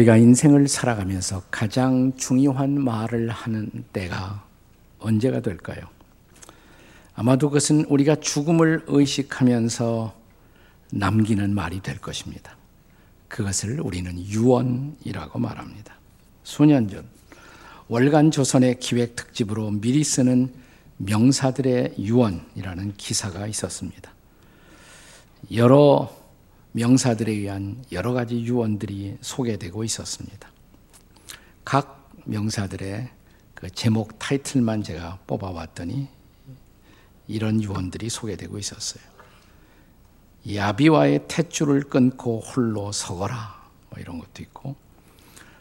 우리가 인생을 살아가면서 가장 중요한 말을 하는 때가 언제가 될까요? 아마도 그것은 우리가 죽음을 의식하면서 남기는 말이 될 것입니다. 그것을 우리는 유언이라고 말합니다. 수년 전 월간 조선의 기획 특집으로 미리 쓰는 명사들의 유언이라는 기사가 있었습니다. 여러 명사들에 의한 여러 가지 유언들이 소개되고 있었습니다. 각 명사들의 그 제목 타이틀만 제가 뽑아왔더니 이런 유언들이 소개되고 있었어요. 야비와의 탯줄을 끊고 홀로 서거라 뭐 이런 것도 있고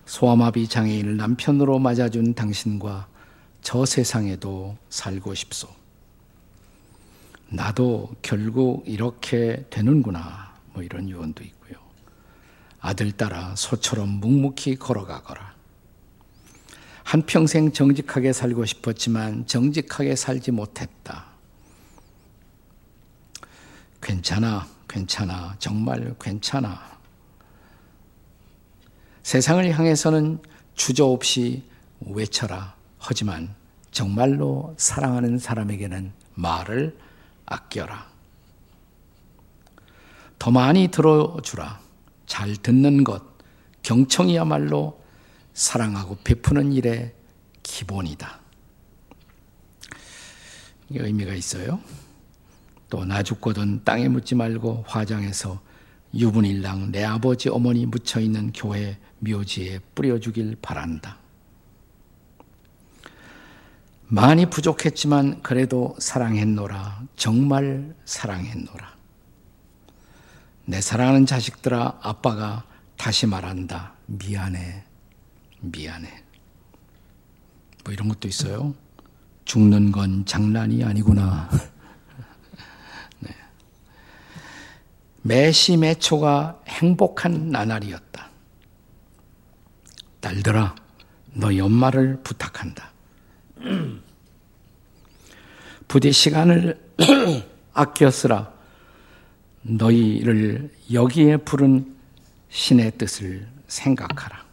소아마비 장애인을 남편으로 맞아준 당신과 저 세상에도 살고 싶소. 나도 결국 이렇게 되는구나. 뭐 이런 유언도 있고요. 아들 따라 소처럼 묵묵히 걸어가거라. 한평생 정직하게 살고 싶었지만 정직하게 살지 못했다. 괜찮아, 괜찮아, 정말 괜찮아. 세상을 향해서는 주저 없이 외쳐라. 하지만 정말로 사랑하는 사람에게는 말을 아껴라. 더 많이 들어주라. 잘 듣는 것, 경청이야말로 사랑하고 베푸는 일의 기본이다. 이게 의미가 있어요. 또 나 죽거든 땅에 묻지 말고 화장해서 유분일랑 내 아버지 어머니 묻혀 있는 교회 묘지에 뿌려주길 바란다. 많이 부족했지만 그래도 사랑했노라. 정말 사랑했노라. 내 사랑하는 자식들아, 아빠가 다시 말한다. 미안해. 미안해. 뭐 이런 것도 있어요. 죽는 건 장난이 아니구나. 네. 매시 매초가 행복한 나날이었다. 딸들아, 너 연말을 부탁한다. 부디 시간을 아껴 쓰라. 너희를 여기에 부른 신의 뜻을 생각하라.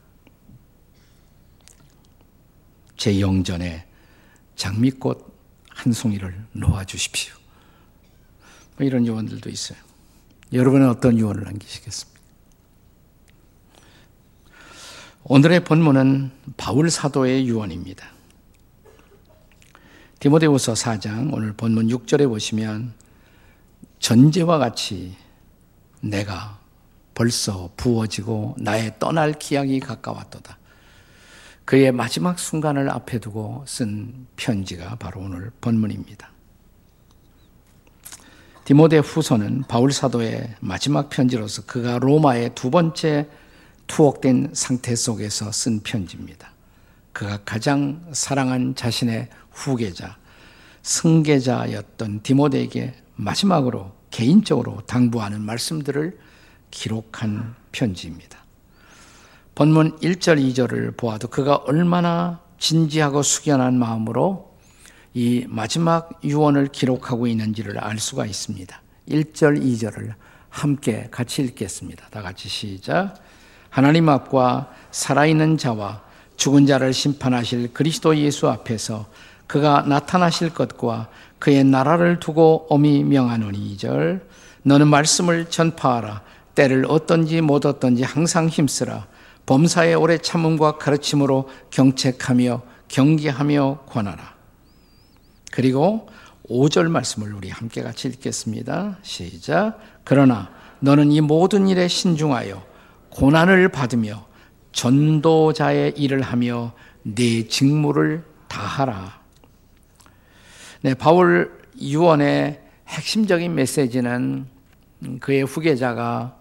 제 영전에 장미꽃 한 송이를 놓아 주십시오. 뭐 이런 유언들도 있어요. 여러분은 어떤 유언을 남기시겠습니까? 오늘의 본문은 바울 사도의 유언입니다. 디모데후서 4장 오늘 본문 6절에 보시면 전제와 같이 내가 벌써 부어지고 나의 떠날 기약이 가까웠도다. 그의 마지막 순간을 앞에 두고 쓴 편지가 바로 오늘 본문입니다. 디모데 후서는 바울 사도의 마지막 편지로서 그가 로마의 두 번째 투옥된 상태 속에서 쓴 편지입니다. 그가 가장 사랑한 자신의 후계자, 승계자였던 디모데에게 마지막으로 개인적으로 당부하는 말씀들을 기록한 편지입니다. 본문 1절, 2절을 보아도 그가 얼마나 진지하고 숙연한 마음으로 이 마지막 유언을 기록하고 있는지를 알 수가 있습니다. 1절, 2절을 함께 같이 읽겠습니다. 다 같이 시작. 하나님 앞과 살아있는 자와 죽은 자를 심판하실 그리스도 예수 앞에서 그가 나타나실 것과 그의 나라를 두고 엄히 명하노니 2절 너는 말씀을 전파하라. 때를 어떤지 못 어떤지 항상 힘쓰라. 범사의 오래 참음과 가르침으로 경책하며 경계하며 권하라. 그리고 5절 말씀을 우리 함께 같이 읽겠습니다. 시작. 그러나 너는 이 모든 일에 신중하여 고난을 받으며 전도자의 일을 하며 네 직무를 다하라 네, 바울 유언의 핵심적인 메시지는 그의 후계자가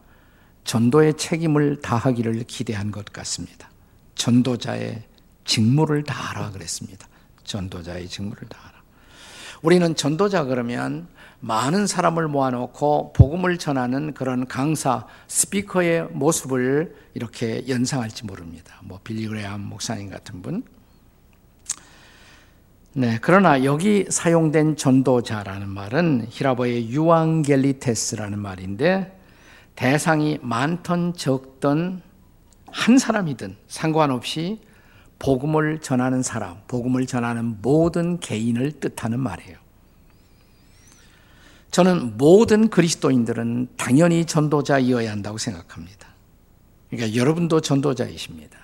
전도의 책임을 다하기를 기대한 것 같습니다. 전도자의 직무를 다하라 그랬습니다. 전도자의 직무를 다하라. 우리는 전도자 그러면 많은 사람을 모아놓고 복음을 전하는 그런 강사, 스피커의 모습을 이렇게 연상할지 모릅니다. 뭐 빌리그레암 목사님 같은 분, 네, 그러나 여기 사용된 전도자라는 말은 히라보의 유앙겔리테스라는 말인데 대상이 많던 적던 한 사람이든 상관없이 복음을 전하는 사람, 복음을 전하는 모든 개인을 뜻하는 말이에요. 저는 모든 그리스도인들은 당연히 전도자이어야 한다고 생각합니다. 그러니까 여러분도 전도자이십니다.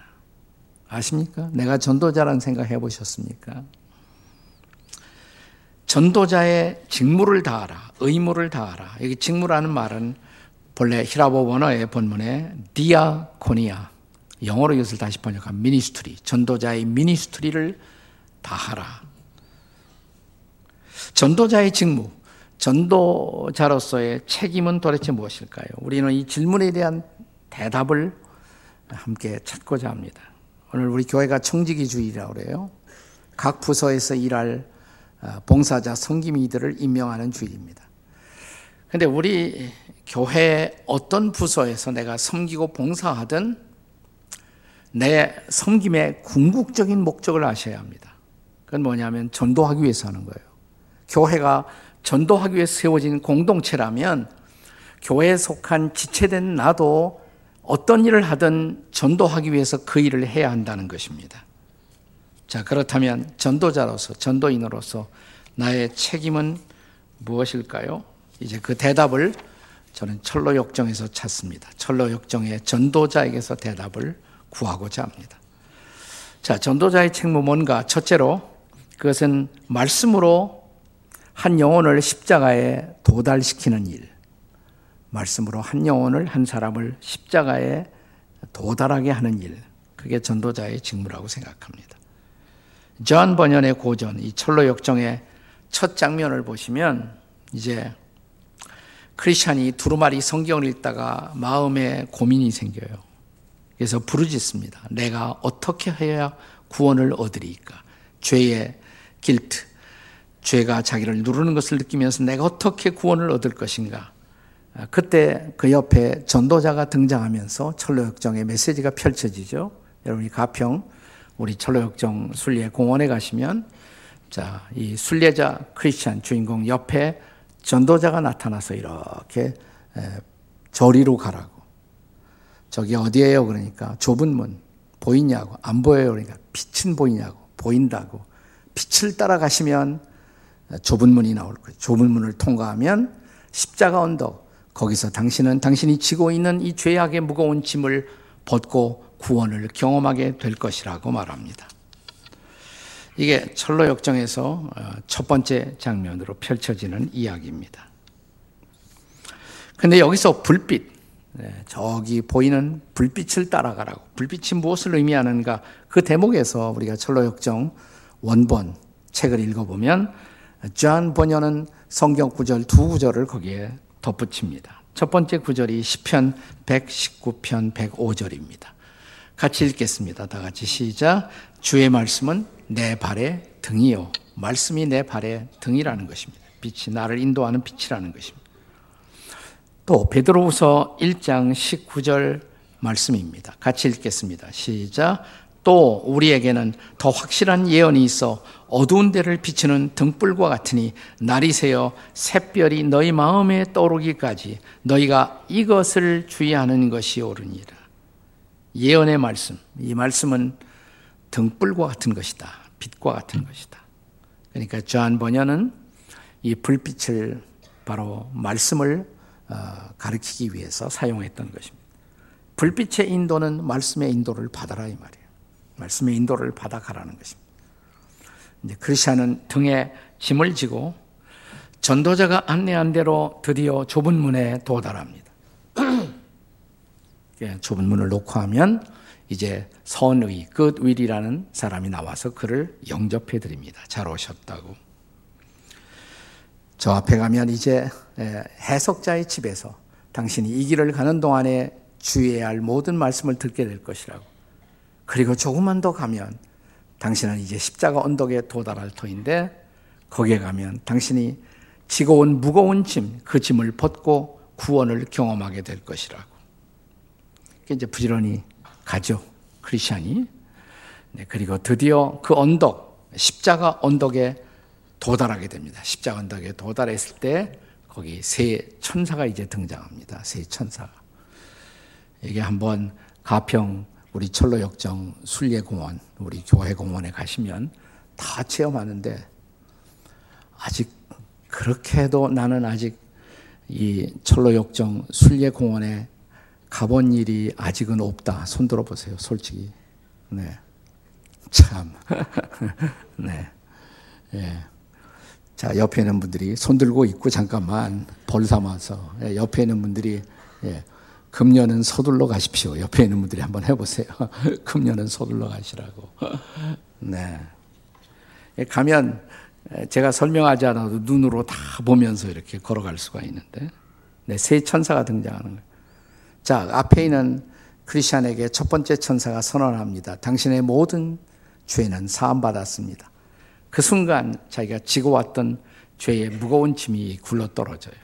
아십니까? 내가 전도자라는 생각 해보셨습니까? 전도자의 직무를 다하라, 의무를 다하라. 여기 직무라는 말은 본래 희랍어 원어의 본문에 디아코니아, 영어로 이것을 다시 번역한 ministry, 전도자의 ministry를 다하라. 전도자의 직무, 전도자로서의 책임은 도대체 무엇일까요? 우리는 이 질문에 대한 대답을 함께 찾고자 합니다. 오늘 우리 교회가 청지기주일이라고 그래요. 각 부서에서 일할 어, 봉사자, 섬김이들을 임명하는 주일입니다. 근데 우리 교회 어떤 부서에서 내가 섬기고 봉사하든 내 섬김의 궁극적인 목적을 아셔야 합니다. 그건 뭐냐면 전도하기 위해서 하는 거예요. 교회가 전도하기 위해 세워진 공동체라면 교회에 속한 지체된 나도 어떤 일을 하든 전도하기 위해서 그 일을 해야 한다는 것입니다. 자, 그렇다면 전도자로서, 전도인으로서 나의 책임은 무엇일까요? 이제 그 대답을 저는 철로 역정에서 찾습니다. 철로 역정의 전도자에게서 대답을 구하고자 합니다. 자, 전도자의 책무 뭔가? 첫째로 그것은 말씀으로 한 영혼을 십자가에 도달시키는 일. 말씀으로 한 영혼을 한 사람을 십자가에 도달하게 하는 일. 그게 전도자의 직무라고 생각합니다. 존 번연의 고전, 이 천로 역정의 첫 장면을 보시면 이제 크리스찬이 두루마리 성경을 읽다가 마음에 고민이 생겨요. 그래서 부르짖습니다. 내가 어떻게 해야 구원을 얻으리까? 죄의 guilt, 죄가 자기를 누르는 것을 느끼면서 내가 어떻게 구원을 얻을 것인가? 아, 그때 그 옆에 전도자가 등장하면서 천로역정의 메시지가 펼쳐지죠. 여러분이 가평 우리 철로역정 순례 공원에 가시면 자, 이 순례자 크리스찬 주인공 옆에 전도자가 나타나서 이렇게 저리로 가라고. 저기 어디에요? 그러니까 좁은 문 보이냐고 안 보여요. 그러니까 빛은 보이냐고 보인다고. 빛을 따라가시면 좁은 문이 나올 거예요. 좁은 문을 통과하면 십자가 언덕 거기서 당신은 당신이 지고 있는 이 죄악의 무거운 짐을 벗고 구원을 경험하게 될 것이라고 말합니다. 이게 천로 역정에서 어, 첫 번째 장면으로 펼쳐지는 이야기입니다. 근데 여기서 불빛, 네, 저기 보이는 불빛을 따라가라고. 불빛이 무엇을 의미하는가? 그 대목에서 우리가 천로 역정 원본 책을 읽어보면 존 번연은 성경 구절 두 구절을 거기에 덧붙입니다. 첫 번째 구절이 시편 119편 105절입니다. 같이 읽겠습니다. 다 같이 시작. 주의 말씀은 내 발의 등이요. 말씀이 내 발의 등이라는 것입니다. 빛이 나를 인도하는 빛이라는 것입니다. 또 베드로후서 1장 19절 말씀입니다. 같이 읽겠습니다. 시작. 또 우리에게는 더 확실한 예언이 있어 어두운 데를 비추는 등불과 같으니 날이 새어 샛별이 너희 마음에 떠오르기까지 너희가 이것을 주의하는 것이 옳으니라. 예언의 말씀, 이 말씀은 등불과 같은 것이다. 빛과 같은 것이다. 그러니까 존 번연은 이 불빛을 바로 말씀을 어, 가리키기 위해서 사용했던 것입니다. 불빛의 인도는 말씀의 인도를 받아라 이 말이에요. 말씀의 인도를 받아가라는 것입니다. 크리스천은 등에 짐을 지고 전도자가 안내한 대로 드디어 좁은 문에 도달합니다. 예, 좁은 문을 놓고 하면 이제 선의 끝윌이라는 사람이 나와서 그를 영접해 드립니다. 잘 오셨다고. 저 앞에 가면 이제 예, 해석자의 집에서 당신이 이 길을 가는 동안에 주의해야 할 모든 말씀을 듣게 될 것이라고. 그리고 조금만 더 가면 당신은 이제 십자가 언덕에 도달할 터인데 거기에 가면 당신이 지고 온 무거운 짐, 그 짐을 벗고 구원을 경험하게 될 것이라고. 이제 부지런히 가죠. 크리스천이. 네, 그리고 드디어 그 언덕, 십자가 언덕에 도달하게 됩니다. 십자가 언덕에 도달했을 때 거기 세 천사가 이제 등장합니다. 세 천사가. 이게 한번 가평 우리 철로역정 순례공원, 우리 교회공원에 가시면 다 체험하는데 아직 그렇게 해도 나는 아직 이 철로역정 순례공원에 가본 일이 아직은 없다. 손 들어보세요, 솔직히. 네. 참. 네. 예. 자, 옆에 있는 분들이 손 들고 있고 잠깐만 벌 삼아서. 예, 옆에 있는 분들이, 예. 금년은 서둘러 가십시오. 옆에 있는 분들이 한번 해보세요. 금년은 서둘러 가시라고. 네. 예, 가면 제가 설명하지 않아도 눈으로 다 보면서 이렇게 걸어갈 수가 있는데, 네, 세 천사가 등장하는 거예요. 자, 앞에 있는 크리스천에게 첫 번째 천사가 선언합니다. 당신의 모든 죄는 사함받았습니다. 그 순간 자기가 지고 왔던 죄의 무거운 짐이 굴러 떨어져요.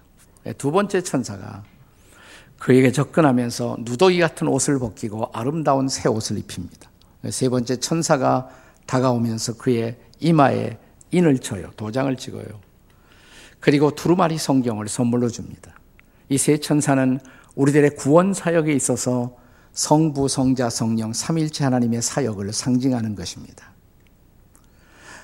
네, 두 번째 천사가 그에게 접근하면서 누더기 같은 옷을 벗기고 아름다운 새 옷을 입힙니다. 네, 세 번째 천사가 다가오면서 그의 이마에 인을 쳐요. 도장을 찍어요. 그리고 두루마리 성경을 선물로 줍니다. 이 세 천사는 우리들의 구원 사역에 있어서 성부, 성자, 성령, 삼일체 하나님의 사역을 상징하는 것입니다.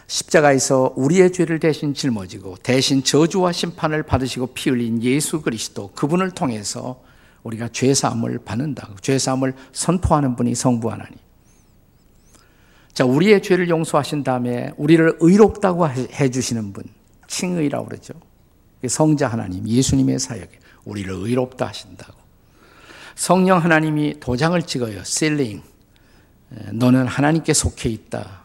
십자가에서 우리의 죄를 대신 짊어지고 대신 저주와 심판을 받으시고 피 흘린 예수 그리스도 그분을 통해서 우리가 죄 사함을 받는다. 죄 사함을 선포하는 분이 성부 하나님. 자, 우리의 죄를 용서하신 다음에 우리를 의롭다고 해 주시는 분, 칭의라고 그러죠. 성자 하나님, 예수님의 사역에 우리를 의롭다 하신다고. 성령 하나님이 도장을 찍어요. 셀링. 너는 하나님께 속해 있다.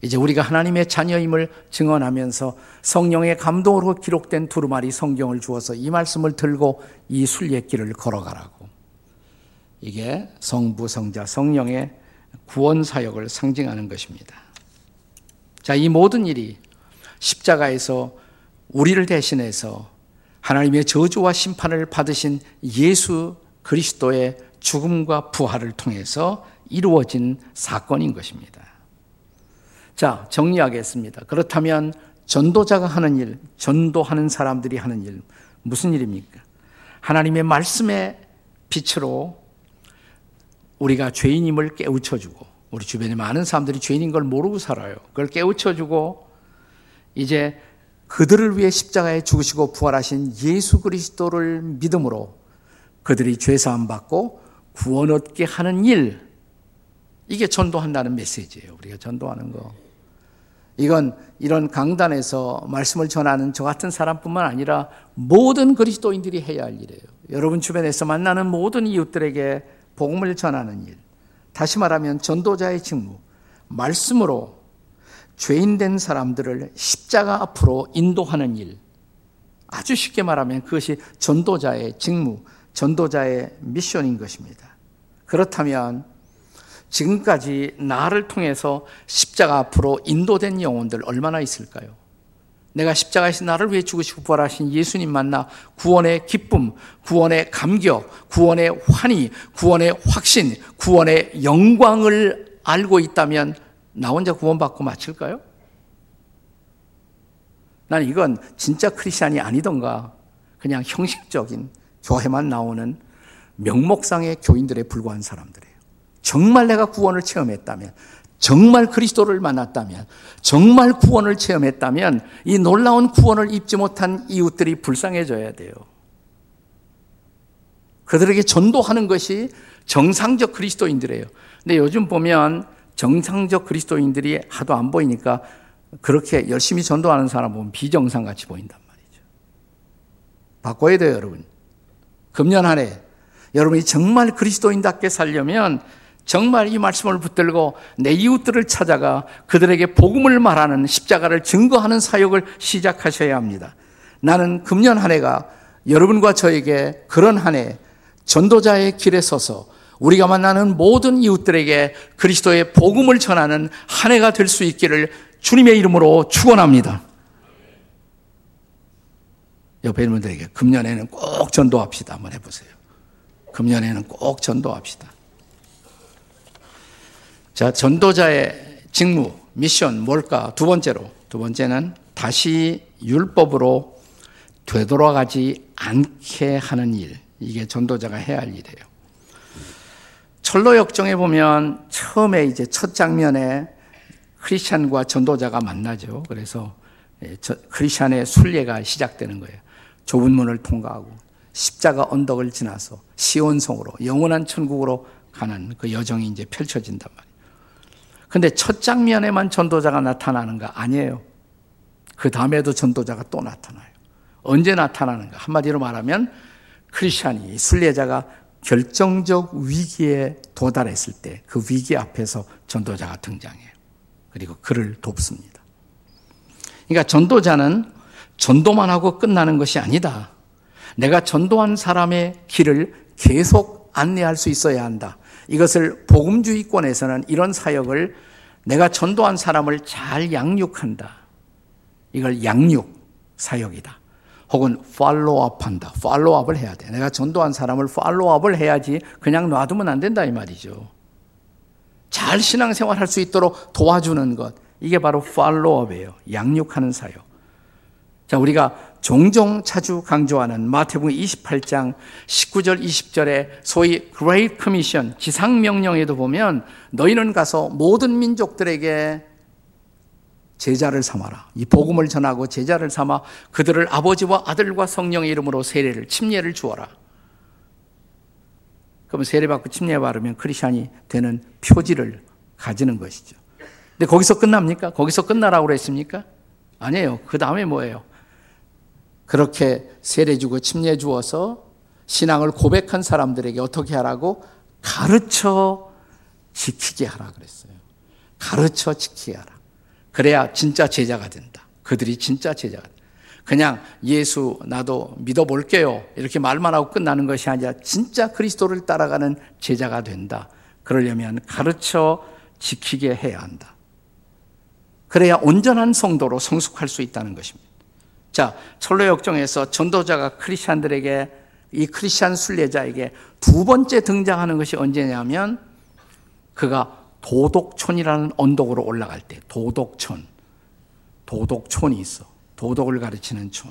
이제 우리가 하나님의 자녀임을 증언하면서 성령의 감동으로 기록된 두루마리 성경을 주어서 이 말씀을 들고 이 순례 길을 걸어가라고. 이게 성부, 성자, 성령의 구원 사역을 상징하는 것입니다. 자, 이 모든 일이 십자가에서 우리를 대신해서 하나님의 저주와 심판을 받으신 예수 그리스도의 죽음과 부활을 통해서 이루어진 사건인 것입니다. 자, 정리하겠습니다. 그렇다면 전도자가 하는 일, 전도하는 사람들이 하는 일, 무슨 일입니까? 하나님의 말씀의 빛으로 우리가 죄인임을 깨우쳐주고, 우리 주변에 많은 사람들이 죄인인 걸 모르고 살아요. 그걸 깨우쳐주고, 이제 그들을 위해 십자가에 죽으시고 부활하신 예수 그리스도를 믿음으로 그들이 죄사함 받고 구원 얻게 하는 일, 이게 전도한다는 메시지예요. 우리가 전도하는 거. 이건 이런 강단에서 말씀을 전하는 저 같은 사람뿐만 아니라 모든 그리스도인들이 해야 할 일이에요. 여러분 주변에서 만나는 모든 이웃들에게 복음을 전하는 일. 다시 말하면 전도자의 직무. 말씀으로 죄인 된 사람들을 십자가 앞으로 인도하는 일. 아주 쉽게 말하면 그것이 전도자의 직무, 전도자의 미션인 것입니다. 그렇다면 지금까지 나를 통해서 십자가 앞으로 인도된 영혼들 얼마나 있을까요? 내가 십자가에서 나를 위해 죽으시고 부활하신 예수님 만나 구원의 기쁨, 구원의 감격, 구원의 환희, 구원의 확신, 구원의 영광을 알고 있다면 나 혼자 구원받고 마칠까요? 난 이건 진짜 크리스찬이 아니던가 그냥 형식적인 교회만 나오는 명목상의 교인들에 불과한 사람들이에요. 정말 내가 구원을 체험했다면, 정말 그리스도를 만났다면, 정말 구원을 체험했다면, 이 놀라운 구원을 입지 못한 이웃들이 불쌍해져야 돼요. 그들에게 전도하는 것이 정상적 그리스도인들이에요. 근데 요즘 보면 정상적 그리스도인들이 하도 안 보이니까 그렇게 열심히 전도하는 사람 보면 비정상 같이 보인단 말이죠. 바꿔야 돼요, 여러분. 금년 한 해 여러분이 정말 그리스도인답게 살려면 정말 이 말씀을 붙들고 내 이웃들을 찾아가 그들에게 복음을 말하는 십자가를 증거하는 사역을 시작하셔야 합니다. 나는 금년 한 해가 여러분과 저에게 그런 한 해 전도자의 길에 서서 우리가 만나는 모든 이웃들에게 그리스도의 복음을 전하는 한 해가 될 수 있기를 주님의 이름으로 축원합니다. 옆에 있는 분들에게 금년에는 꼭 전도합시다. 한번 해보세요. 금년에는 꼭 전도합시다. 자, 전도자의 직무, 미션 뭘까? 두 번째로. 두 번째는 다시 율법으로 되돌아가지 않게 하는 일. 이게 전도자가 해야 할 일이에요. 철로 역정에 보면 처음에 이제 첫 장면에 크리스찬과 전도자가 만나죠. 그래서 예, 크리스찬의 순례가 시작되는 거예요. 좁은 문을 통과하고 십자가 언덕을 지나서 시온성으로 영원한 천국으로 가는 그 여정이 이제 펼쳐진단 말이에요. 근데 첫 장면에만 전도자가 나타나는가? 아니에요. 그 다음에도 전도자가 또 나타나요. 언제 나타나는가? 한마디로 말하면 크리스찬이 순례자가 결정적 위기에 도달했을 때 그 위기 앞에서 전도자가 등장해요. 그리고 그를 돕습니다. 그러니까 전도자는 전도만 하고 끝나는 것이 아니다. 내가 전도한 사람의 길을 계속 안내할 수 있어야 한다. 이것을 복음주의권에서는 이런 사역을 내가 전도한 사람을 잘 양육한다. 이걸 양육 사역이다. 혹은 팔로우업 한다. 팔로우업을 해야 돼. 내가 전도한 사람을 팔로우업을 해야지 그냥 놔두면 안 된다 이 말이죠. 잘 신앙생활 할 수 있도록 도와주는 것. 이게 바로 팔로우업이에요. 양육하는 사역. 자, 우리가 종종 자주 강조하는 마태복음 28장 19절 20절에 소위 Great Commission 지상 명령에도 보면 너희는 가서 모든 민족들에게 제자를 삼아라. 이 복음을 전하고 제자를 삼아 그들을 아버지와 아들과 성령의 이름으로 세례를 침례를 주어라. 그러면 세례 받고 침례 받으면 크리스천이 되는 표지를 가지는 것이죠. 근데 거기서 끝납니까? 거기서 끝나라고 그랬습니까? 아니에요. 그 다음에 뭐예요? 그렇게 세례 주고 침례 주어서 신앙을 고백한 사람들에게 어떻게 하라고? 가르쳐 지키게 하라 그랬어요. 가르쳐 지키게 하라. 그래야 진짜 제자가 된다. 그들이 진짜 제자가 된다. 그냥 예수 나도 믿어볼게요. 이렇게 말만 하고 끝나는 것이 아니라 진짜 그리스도를 따라가는 제자가 된다. 그러려면 가르쳐 지키게 해야 한다. 그래야 온전한 성도로 성숙할 수 있다는 것입니다. 자, 철로 역정에서 전도자가 크리스찬들에게 이 크리스찬 순례자에게 두 번째 등장하는 것이 언제냐면 그가 도덕촌이라는 언덕으로 올라갈 때 도덕촌 도덕촌이 있어. 도덕을 가르치는 촌.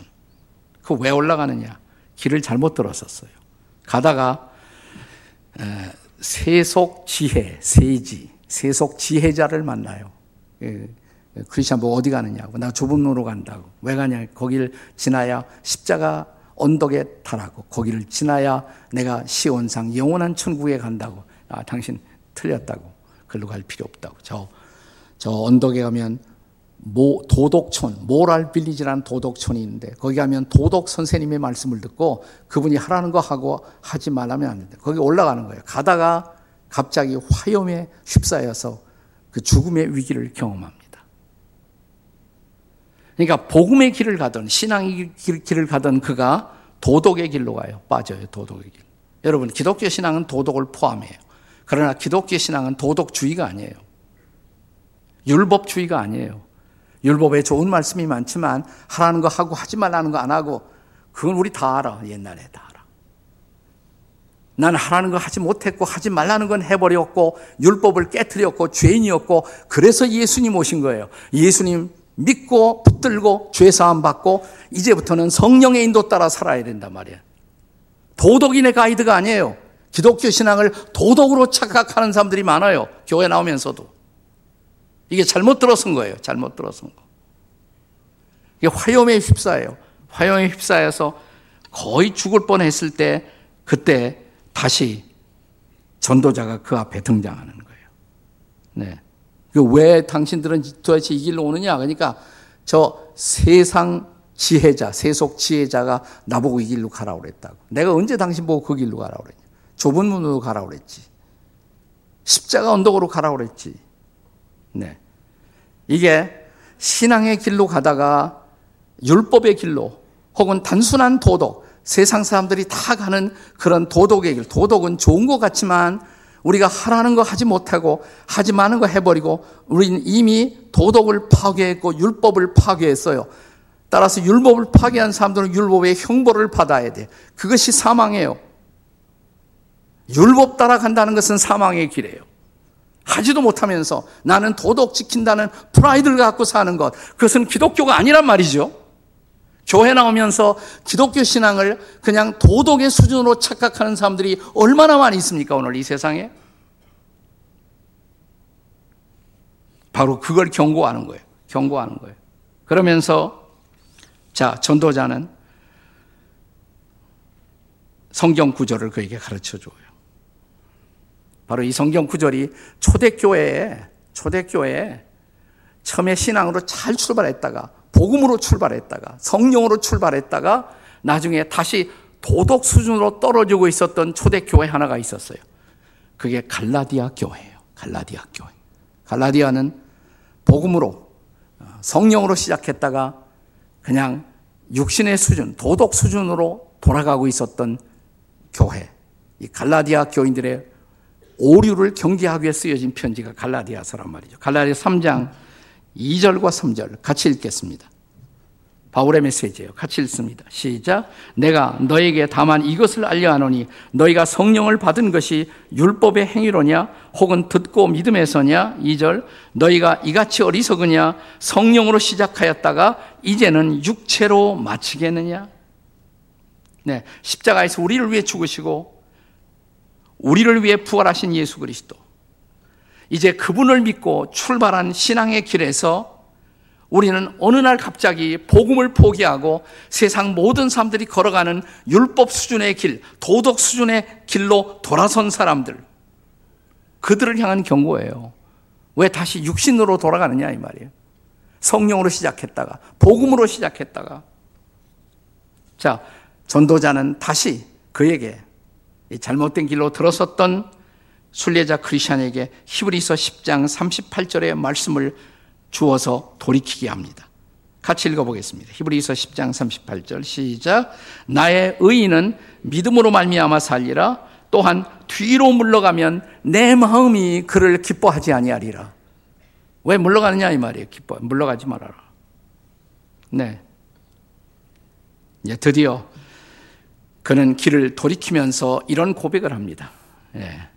그 왜 올라가느냐? 길을 잘못 들었었어요. 가다가 세속 지혜, 세지, 세속 지혜자를 만나요. 예, 크리스천 뭐 어디 가느냐고. 나 좁은路로 간다고. 왜 가냐? 거기를 지나야 십자가 언덕에 달하고 거기를 지나야 내가 시온상 영원한 천국에 간다고. 아, 당신 틀렸다고. 글로 갈 필요 없다고. 저, 저 언덕에 가면 모, 도덕촌, 모랄 빌리지라는 도덕촌이 있는데 거기 가면 도덕 선생님의 말씀을 듣고 그분이 하라는 거 하고 하지 말라면 안 된다. 거기 올라가는 거예요. 가다가 갑자기 화염에 휩싸여서 그 죽음의 위기를 경험합니다. 그러니까 복음의 길을 가던 신앙의 길을 가던 그가 도덕의 길로 가요. 빠져요. 도덕의 길. 여러분 기독교 신앙은 도덕을 포함해요. 그러나 기독교 신앙은 도덕주의가 아니에요. 율법주의가 아니에요. 율법에 좋은 말씀이 많지만 하라는 거 하고 하지 말라는 거 안 하고 그건 우리 다 알아. 옛날에 다 알아. 난 하라는 거 하지 못했고 하지 말라는 건 해버렸고 율법을 깨뜨렸고 죄인이었고 그래서 예수님 오신 거예요. 예수님 믿고 붙들고 죄사함 받고 이제부터는 성령의 인도 따라 살아야 된단 말이야. 도덕인의 가이드가 아니에요. 기독교 신앙을 도덕으로 착각하는 사람들이 많아요. 교회 나오면서도. 이게 잘못 들어선 거예요. 잘못 들어선 거. 이게 화염에 휩싸여요. 화염에 휩싸여서 거의 죽을 뻔 했을 때 그때 다시 전도자가 그 앞에 등장하는 거예요. 네. 왜 당신들은 도대체 이 길로 오느냐? 그러니까 저 세상 지혜자, 세속 지혜자가 나보고 이 길로 가라고 그랬다고. 내가 언제 당신 보고 그 길로 가라고 그랬냐? 좁은 문으로 가라고 그랬지. 십자가 언덕으로 가라고 그랬지. 네. 이게 신앙의 길로 가다가 율법의 길로 혹은 단순한 도덕, 세상 사람들이 다 가는 그런 도덕의 길. 도덕은 좋은 것 같지만 우리가 하라는 거 하지 못하고 하지 마는 거 해버리고 우리는 이미 도덕을 파괴했고 율법을 파괴했어요. 따라서 율법을 파괴한 사람들은 율법의 형벌을 받아야 돼. 그것이 사망이에요. 율법 따라간다는 것은 사망의 길이에요. 하지도 못하면서 나는 도덕 지킨다는 프라이드를 갖고 사는 것. 그것은 기독교가 아니란 말이죠. 교회 나오면서 기독교 신앙을 그냥 도덕의 수준으로 착각하는 사람들이 얼마나 많이 있습니까, 오늘 이 세상에? 바로 그걸 경고하는 거예요. 경고하는 거예요. 그러면서, 자, 전도자는 성경 구절을 그에게 가르쳐 줘요. 바로 이 성경 구절이 초대교회에, 초대교회에 처음에 신앙으로 잘 출발했다가 복음으로 출발했다가 성령으로 출발했다가 나중에 다시 도덕 수준으로 떨어지고 있었던 초대교회 하나가 있었어요. 그게 갈라디아 교회예요. 갈라디아 교회. 갈라디아는 복음으로 어, 성령으로 시작했다가 그냥 육신의 수준, 도덕 수준으로 돌아가고 있었던 교회. 이 갈라디아 교인들의 오류를 경계하기 위해 쓰여진 편지가 갈라디아서란 말이죠. 갈라디아 3장 2절과 3절 같이 읽겠습니다. 바울의 메시지예요. 같이 읽습니다. 시작. 내가 너에게 다만 이것을 알려하노니 너희가 성령을 받은 것이 율법의 행위로냐 혹은 듣고 믿음에서냐 2절 너희가 이같이 어리석으냐 성령으로 시작하였다가 이제는 육체로 마치겠느냐 네, 십자가에서 우리를 위해 죽으시고 우리를 위해 부활하신 예수 그리스도 이제 그분을 믿고 출발한 신앙의 길에서 우리는 어느 날 갑자기 복음을 포기하고 세상 모든 사람들이 걸어가는 율법 수준의 길, 도덕 수준의 길로 돌아선 사람들. 그들을 향한 경고예요. 왜 다시 육신으로 돌아가느냐 이 말이에요. 성령으로 시작했다가 복음으로 시작했다가 자, 전도자는 다시 그에게 잘못된 길로 들어섰던 순례자 크리스천에게 히브리서 10장 38절의 말씀을 주어서 돌이키게 합니다. 같이 읽어보겠습니다. 히브리서 10장 38절 시작. 나의 의인은 믿음으로 말미암아 살리라. 또한 뒤로 물러가면 내 마음이 그를 기뻐하지 아니하리라. 왜 물러가느냐 이 말이에요. 기뻐 물러가지 말아라. 네. 이제 드디어 그는 길을 돌이키면서 이런 고백을 합니다. 예.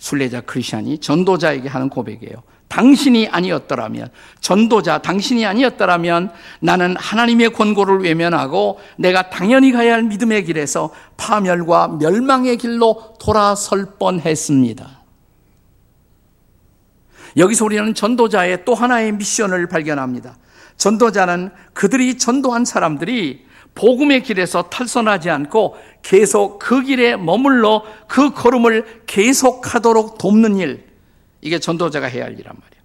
순례자 크리스천이 전도자에게 하는 고백이에요. 당신이 아니었더라면, 전도자 당신이 아니었더라면 나는 하나님의 권고를 외면하고 내가 당연히 가야 할 믿음의 길에서 파멸과 멸망의 길로 돌아설 뻔 했습니다. 여기서 우리는 전도자의 또 하나의 미션을 발견합니다. 전도자는 그들이 전도한 사람들이 복음의 길에서 탈선하지 않고 계속 그 길에 머물러 그 걸음을 계속하도록 돕는 일. 이게 전도자가 해야 할 일이란 말이에요.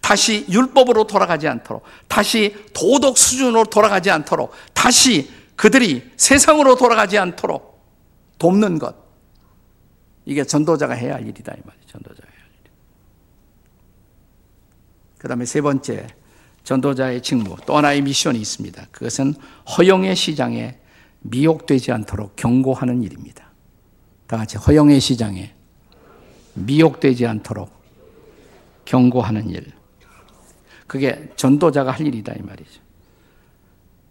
다시 율법으로 돌아가지 않도록, 다시 도덕 수준으로 돌아가지 않도록, 다시 그들이 세상으로 돌아가지 않도록 돕는 것. 이게 전도자가 해야 할 일이다 이 말이에요. 전도자가 해야 할 일. 그다음에 세 번째 전도자의 직무, 또 하나의 미션이 있습니다. 그것은 허영의 시장에 미혹되지 않도록 경고하는 일입니다. 다 같이 허영의 시장에 미혹되지 않도록 경고하는 일. 그게 전도자가 할 일이다 이 말이죠.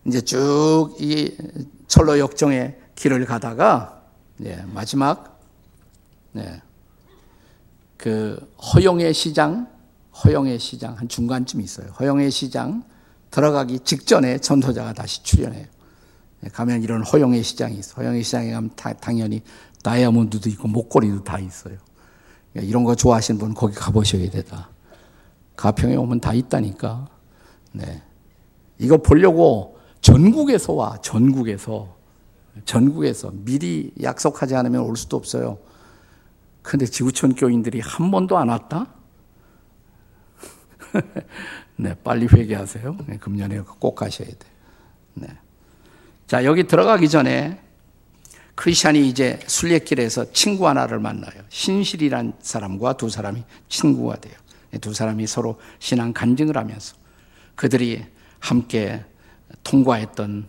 이제 쭉 이 철로 역정의 길을 가다가 네, 마지막 네, 그 허용의 시장 허영의 시장 한 중간쯤 있어요. 허영의 시장 들어가기 직전에 전도자가 다시 출연해요. 네, 가면 이런 허영의 시장이 있어. 허영의 시장에 가면 다, 당연히 다이아몬드도 있고 목걸이도 다 있어요. 이런 거 좋아하시는 분 거기 가보셔야 되다. 가평에 오면 다 있다니까. 네. 이거 보려고 전국에서 와, 전국에서. 전국에서. 미리 약속하지 않으면 올 수도 없어요. 근데 지구촌 교인들이 한 번도 안 왔다? 네, 빨리 회개하세요. 네, 금년에 꼭 가셔야 돼. 네. 자, 여기 들어가기 전에 크리스찬이 이제 순례길에서 친구 하나를 만나요. 신실이란 사람과 두 사람이 친구가 돼요. 두 사람이 서로 신앙 간증을 하면서 그들이 함께 통과했던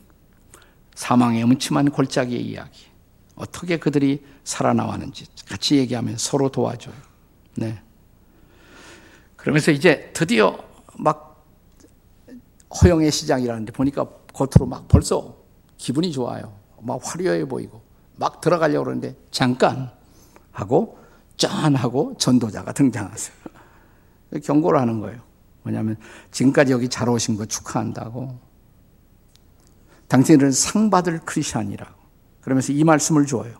사망의 음침한 골짜기의 이야기, 어떻게 그들이 살아나왔는지 같이 얘기하면 서로 도와줘요. 네. 그러면서 이제 드디어 막 허영의 시장이라는데 보니까 겉으로 막 벌써 기분이 좋아요. 막 화려해 보이고 막 들어가려고 그러는데 잠깐 하고 짠 하고 전도자가 등장하세요. 경고를 하는 거예요. 뭐냐면 지금까지 여기 잘 오신 거 축하한다고. 당신은 상 받을 크리스천이라고. 그러면서 이 말씀을 줘요.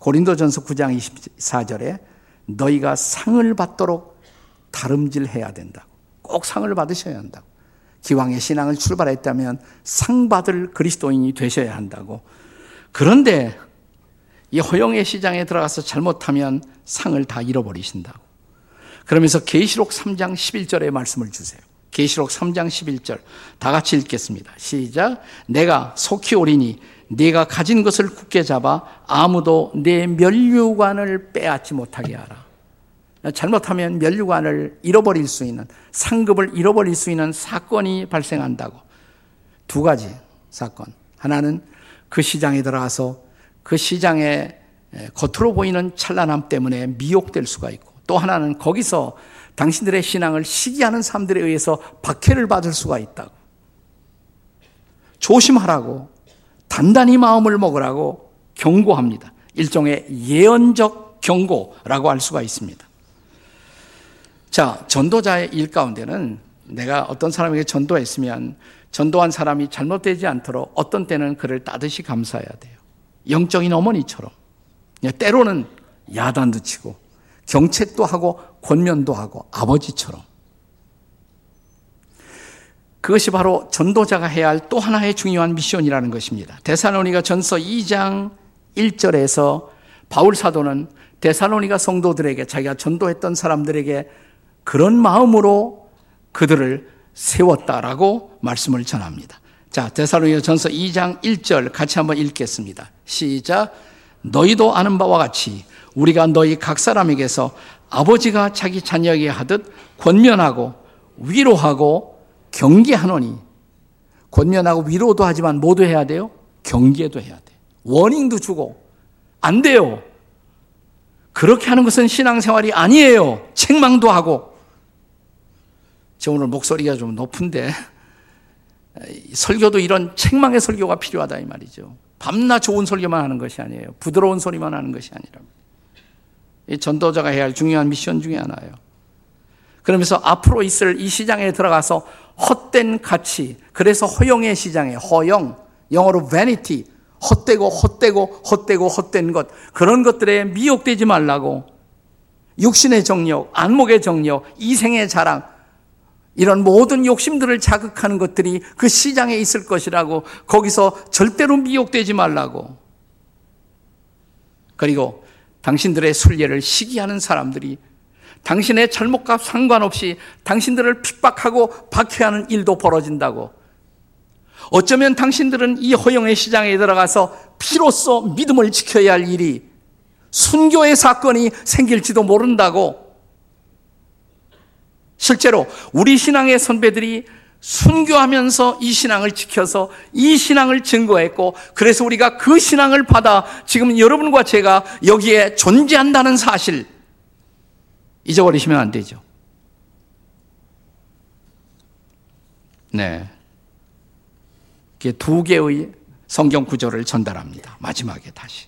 고린도전서 9장 24절에 너희가 상을 받도록 다름질해야 된다고. 꼭 상을 받으셔야 한다고. 기왕의 신앙을 출발했다면 상 받을 그리스도인이 되셔야 한다고. 그런데 이 허영의 시장에 들어가서 잘못하면 상을 다 잃어버리신다고. 그러면서 계시록 3장 11절의 말씀을 주세요. 계시록 3장 11절 다 같이 읽겠습니다. 시작. 내가 속히 오리니 네가 가진 것을 굳게 잡아 아무도 내 면류관을 빼앗지 못하게 하라. 잘못하면 면류관을 잃어버릴 수 있는 상급을 잃어버릴 수 있는 사건이 발생한다고. 두 가지 사건. 하나는 그 시장에 들어가서 그 시장의 겉으로 보이는 찬란함 때문에 미혹될 수가 있고 또 하나는 거기서 당신들의 신앙을 시기하는 사람들에 의해서 박해를 받을 수가 있다고. 조심하라고 단단히 마음을 먹으라고 경고합니다. 일종의 예언적 경고라고 할 수가 있습니다. 자, 전도자의 일 가운데는 내가 어떤 사람에게 전도했으면 전도한 사람이 잘못되지 않도록 어떤 때는 그를 따뜻이 감사해야 돼요. 영적인 어머니처럼. 때로는 야단도 치고 경책도 하고 권면도 하고 아버지처럼. 그것이 바로 전도자가 해야 할 또 하나의 중요한 미션이라는 것입니다. 데살로니가 전서 2장 1절에서 바울 사도는 데살로니가 성도들에게 자기가 전도했던 사람들에게 그런 마음으로 그들을 세웠다라고 말씀을 전합니다. 자, 데살로니가 전서 2장 1절 같이 한번 읽겠습니다. 시작. 너희도 아는 바와 같이 우리가 너희 각 사람에게서 아버지가 자기 자녀에게 하듯 권면하고 위로하고 경계하노니 권면하고 위로도 하지만 모두 해야 돼요? 경계도 해야 돼. 워닝도 주고 안 돼요. 그렇게 하는 것은 신앙생활이 아니에요. 책망도 하고. 저 오늘 목소리가 좀 높은데 설교도 이런 책망의 설교가 필요하다 이 말이죠. 밤낮 좋은 설교만 하는 것이 아니에요. 부드러운 소리만 하는 것이 아니라. 이 전도자가 해야 할 중요한 미션 중에 하나예요. 그러면서 앞으로 있을 이 시장에 들어가서 헛된 가치, 그래서 허영의 시장에 허영, 영어로 vanity, 헛되고 헛되고 헛되고 헛된 것, 그런 것들에 미혹되지 말라고 육신의 정력, 안목의 정력, 이생의 자랑, 이런 모든 욕심들을 자극하는 것들이 그 시장에 있을 것이라고 거기서 절대로 미혹되지 말라고. 그리고 당신들의 순례를 시기하는 사람들이 당신의 잘못과 상관없이 당신들을 핍박하고 박해하는 일도 벌어진다고. 어쩌면 당신들은 이 허영의 시장에 들어가서 피로써 믿음을 지켜야 할 일이 순교의 사건이 생길지도 모른다고. 실제로 우리 신앙의 선배들이 순교하면서 이 신앙을 지켜서 이 신앙을 증거했고 그래서 우리가 그 신앙을 받아 지금 여러분과 제가 여기에 존재한다는 사실 잊어버리시면 안 되죠. 네. 두 개의 성경 구절을 전달합니다. 마지막에 다시.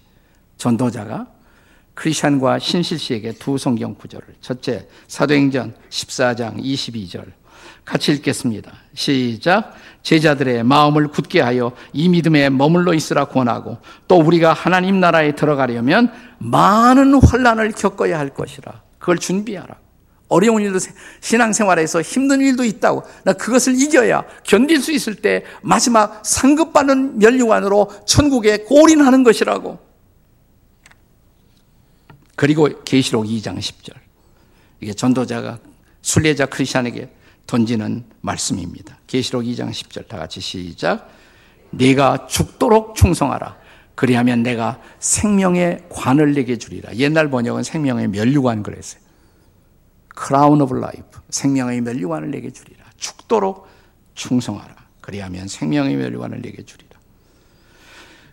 전도자가 크리스찬과 신실 씨에게 두 성경 구절을. 첫째, 사도행전 14장 22절. 같이 읽겠습니다. 시작. 제자들의 마음을 굳게 하여 이 믿음에 머물러 있으라 권하고 또 우리가 하나님 나라에 들어가려면 많은 환란을 겪어야 할 것이라. 그걸 준비하라. 어려운 일도 신앙생활에서 힘든 일도 있다고. 나 그것을 이겨야 견딜 수 있을 때 마지막 상급받는 면류관으로 천국에 골인하는 것이라고. 그리고 계시록 2장 10절. 이게 전도자가 순례자 크리스천에게 던지는 말씀입니다. 계시록 2장 10절 다 같이 시작. 네가 죽도록 충성하라. 그리하면 내가 생명의 관을 내게 주리라. 옛날 번역은 생명의 면류관 그랬어요. Crown of life. 생명의 면류관을 내게 주리라. 죽도록 충성하라. 그리하면 생명의 면류관을 내게 주리라.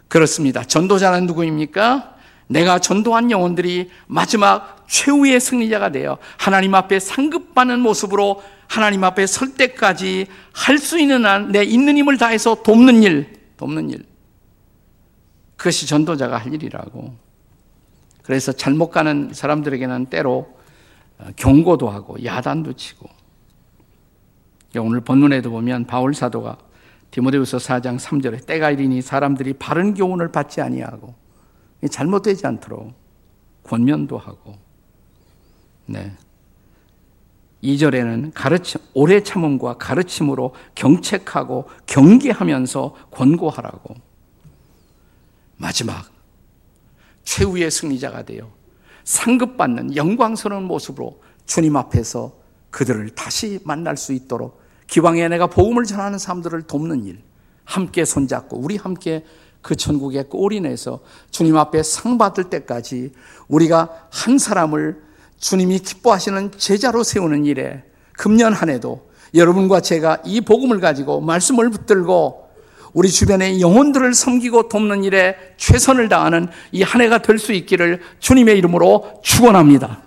그렇습니다. 전도자는 누구입니까? 내가 전도한 영혼들이 마지막 최후의 승리자가 되어 하나님 앞에 상급받는 모습으로 하나님 앞에 설 때까지 할 수 있는 한 내 있는 힘을 다해서 돕는 일, 돕는 일. 그것이 전도자가 할 일이라고. 그래서 잘못 가는 사람들에게는 때로 어, 경고도 하고 야단도 치고. 오늘 본문에도 보면 바울 사도가 디모데후서 4장 3절에 때가 이르니 사람들이 바른 교훈을 받지 아니하고 잘못되지 않도록 권면도 하고, 네. 2절에는 가르침, 오래 참음과 가르침으로 경책하고 경계하면서 권고하라고. 마지막, 최후의 승리자가 되어 상급받는 영광스러운 모습으로 주님 앞에서 그들을 다시 만날 수 있도록 기왕에 내가 복음을 전하는 사람들을 돕는 일, 함께 손잡고 우리 함께 그 천국에 꼴이 내서 주님 앞에 상 받을 때까지 우리가 한 사람을 주님이 기뻐하시는 제자로 세우는 일에 금년 한 해도 여러분과 제가 이 복음을 가지고 말씀을 붙들고 우리 주변의 영혼들을 섬기고 돕는 일에 최선을 다하는 이 한 해가 될 수 있기를 주님의 이름으로 축원합니다.